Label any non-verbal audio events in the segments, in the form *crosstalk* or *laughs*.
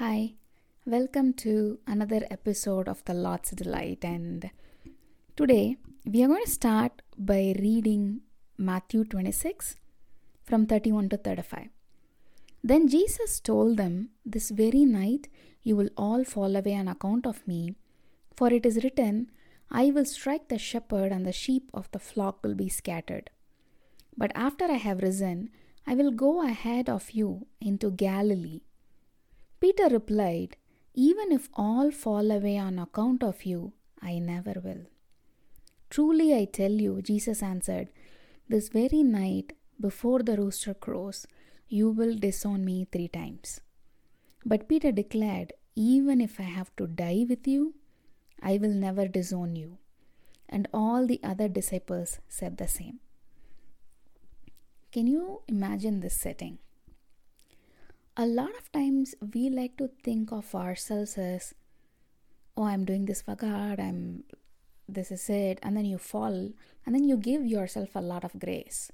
Hi, welcome to another episode of The Lord's Delight. And today we are going to start by reading Matthew 26 from 31 to 35. Then Jesus told them, This very night you will all fall away on account of me, for it is written, I will strike the shepherd, and the sheep of the flock will be scattered. But after I have risen, I will go ahead of you into Galilee. Peter replied, Even if all fall away on account of you, I never will. Truly I tell you, Jesus answered, This very night, before the rooster crows, you will disown me three times. But Peter declared, Even if I have to die with you, I will never disown you. And all the other disciples said the same. Can you imagine this setting? A lot of times we like to think of ourselves as, oh, I'm doing this for God, I'm this is it, and then you fall, and then you give yourself a lot of grace.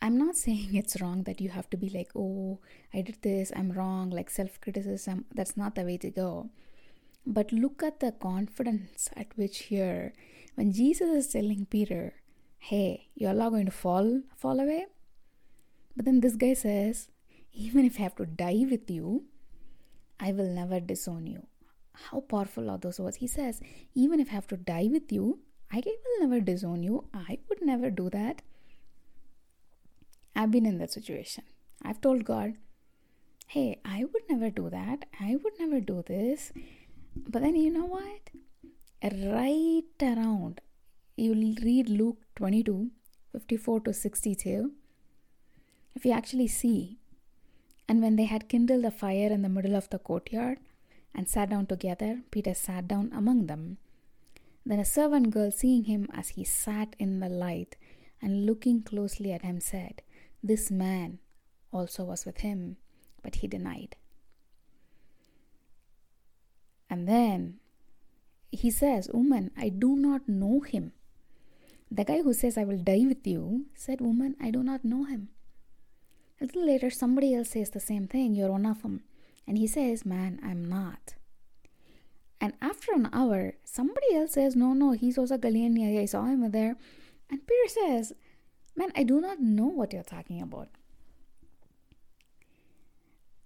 I'm not saying *laughs* it's wrong that you have to be like, oh, I did this, I'm wrong, like self criticism. That's not the way to go. But look at the confidence at which here, when Jesus is telling Peter, hey, you're all going to fall, fall away. But then this guy says, even if I have to die with you, I will never disown you. How powerful are those words? He says, even if I have to die with you, I will never disown you. I would never do that. I've been in that situation. I've told God, hey, I would never do that. I would never do this. But then you know what? Right around you'll read Luke 22 54 to 62. If you actually see, and when they had kindled a fire in the middle of the courtyard and sat down together, Peter sat down among them. Then a servant girl, seeing him as he sat in the light and looking closely at him, said, This man also was with him, but he denied. And then he says, Woman, I do not know him. The guy who says, I will die with you, said, Woman, I do not know him. A little later, somebody else says the same thing, You're one of them. And he says, Man, I'm not. And after an hour, somebody else says, No, no, he's also Galilean. I saw him there. And Peter says, Man, I do not know what you're talking about.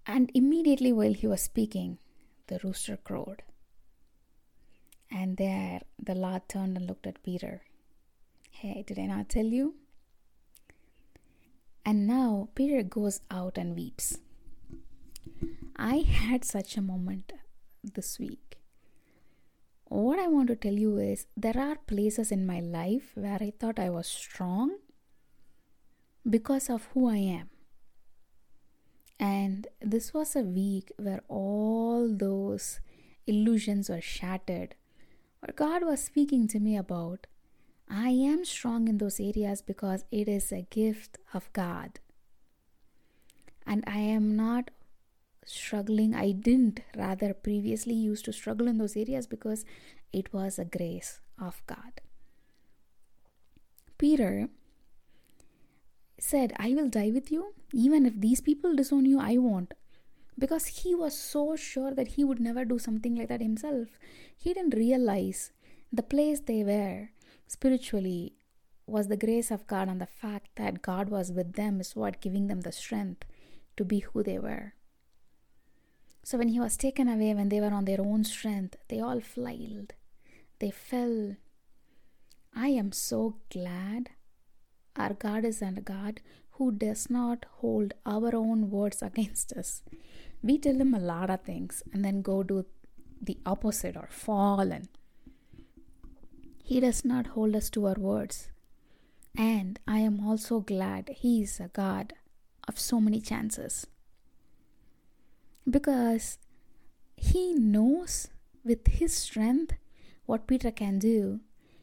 And immediately while he was speaking, the rooster crowed. And there the Lord turned and looked at Peter Hey, did I not tell you? And now Peter goes out and weeps. I had such a moment this week. What I want to tell you is there are places in my life where I thought I was strong because of who I am. And this was a week where all those illusions were shattered, where God was speaking to me about I am strong in those areas because it is a gift of God. And I am not struggling. I didn't rather previously used to struggle in those areas because it was a grace of God. Peter said, I will die with you. Even if these people disown you, I won't. Because he was so sure that he would never do something like that himself. He didn't realize the place they were spiritually was the grace of God and the fact that God was with them is what giving them the strength to be who they were. So when he was taken away, when they were on their own strength, they all flailed. They fell. I am so glad our God is a God who does not hold our own words against us. We tell him a lot of things and then go do the opposite or fall and he does not hold us to our words. And I am also glad He is a God of so many chances. Because He knows with His strength what Peter can do.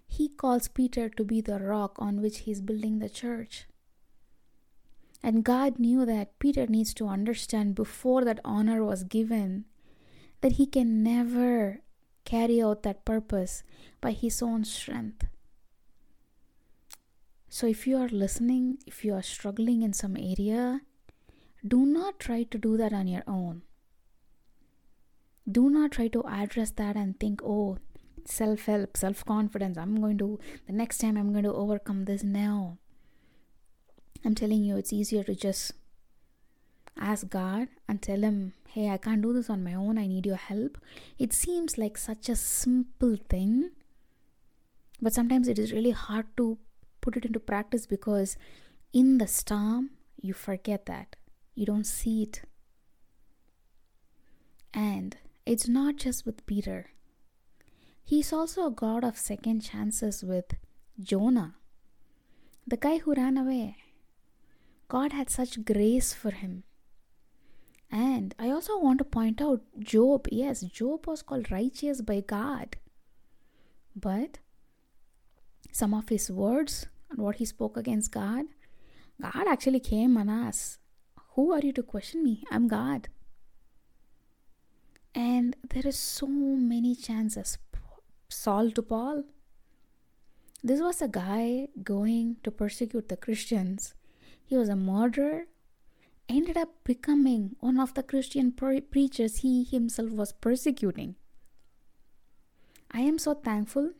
He calls Peter to be the rock on which He is building the church. And God knew that Peter needs to understand before that honor was given that he can never carry out that purpose by his own strength. So, if you are listening, if you are struggling in some area, do not try to do that on your own. Do not try to address that and think, oh, self help, self confidence. I'm going to, the next time I'm going to overcome this now. I'm telling you, it's easier to just ask God and tell Him, hey, I can't do this on my own. I need your help. It seems like such a simple thing, but sometimes it is really hard to put it into practice because in the storm, you forget that. You don't see it. And it's not just with Peter, he's also a God of second chances with Jonah, the guy who ran away. God had such grace for him. And I also want to point out Job. Yes, Job was called righteous by God. But some of his words and what he spoke against God, God actually came and asked, Who are you to question me? I'm God. And there is so many chances. Saul to Paul. This was a guy going to persecute the Christians. He was a murderer, ended up becoming one of the Christian pre- preachers he himself was persecuting. I am so thankful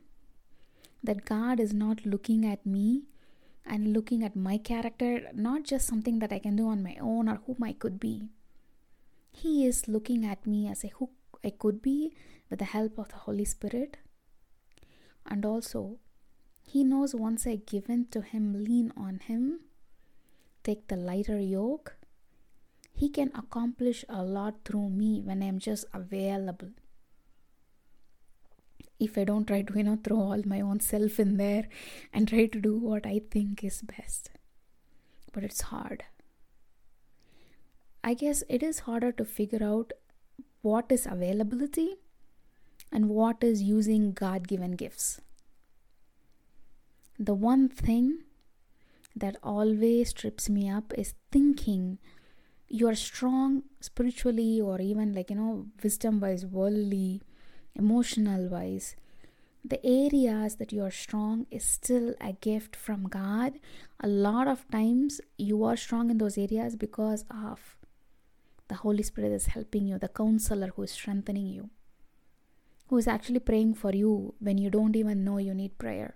that God is not looking at me and looking at my character, not just something that I can do on my own or whom I could be. He is looking at me as a who I could be with the help of the Holy Spirit. And also, He knows once I give in to Him, lean on Him, take the lighter yoke, He can accomplish a lot through me when I'm just available if I don't try to, you know, throw all my own self in there and try to do what I think is best. But it's hard. I guess it is harder to figure out what is availability and what is using God given gifts. The one thing that always trips me up is thinking you are strong spiritually or even like you know wisdom wise worldly emotional wise, the areas that you are strong is still a gift from God. A lot of times you are strong in those areas because of the Holy Spirit is helping you, the counselor who is strengthening you, who is actually praying for you when you don't even know you need prayer.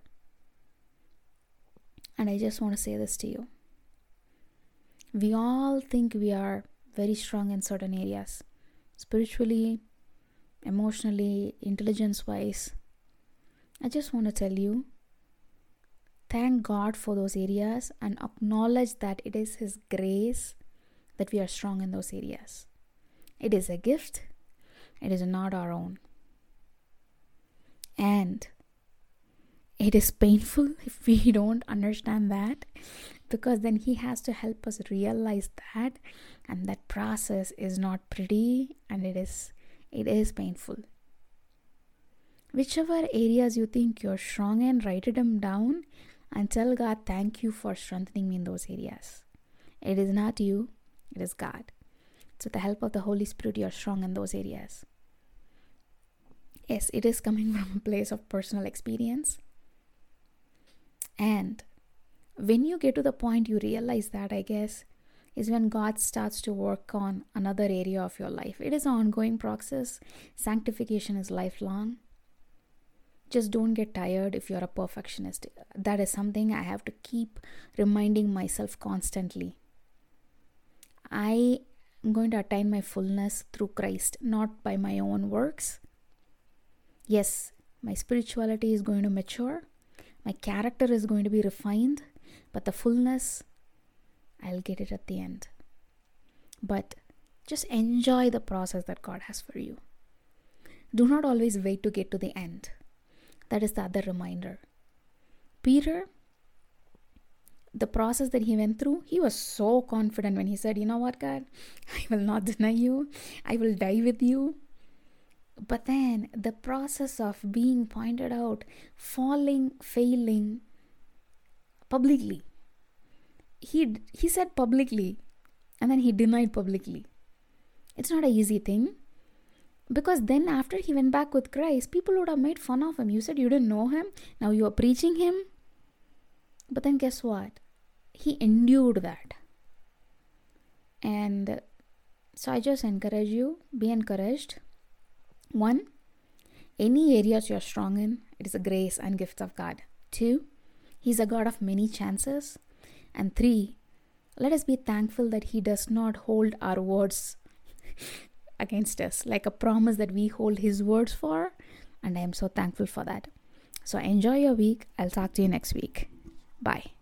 And I just want to say this to you. We all think we are very strong in certain areas spiritually, emotionally, intelligence wise, I just want to tell you thank God for those areas and acknowledge that it is His grace that we are strong in those areas. It is a gift, it is not our own. And it is painful *laughs* if we don't understand that because then He has to help us realize that, and that process is not pretty and it is it is painful. Whichever areas you think you're strong in, write them down and tell God, Thank you for strengthening me in those areas. It is not you, it is God. So, with the help of the Holy Spirit, you're strong in those areas. Yes, it is coming *laughs* from a place of personal experience. And when you get to the point you realize that, I guess, is when God starts to work on another area of your life. It is an ongoing process. Sanctification is lifelong. Just don't get tired if you're a perfectionist. That is something I have to keep reminding myself constantly. I am going to attain my fullness through Christ, not by my own works. Yes, my spirituality is going to mature, my character is going to be refined, but the fullness I'll get it at the end. But just enjoy the process that God has for you. Do not always wait to get to the end. That is the other reminder. Peter, the process that he went through, he was so confident when he said, You know what, God, *laughs* I will not deny you, I will die with you. But then the process of being pointed out, falling, failing publicly, he he said publicly and then he denied publicly. It's not an easy thing. Because then after he went back with christ people would have made fun of him. You said you didn't know him. Now you are preaching him. But then guess what? He endured that. And so i just encourage you be encouraged One, any areas you're strong in, it is a grace and gift of God. Two, He's a God of many chances. And three, let us be thankful that He does not hold our words *laughs* against us, like a promise that we hold His words for. And I am so thankful for that. So enjoy your week. I'll talk to you next week. Bye.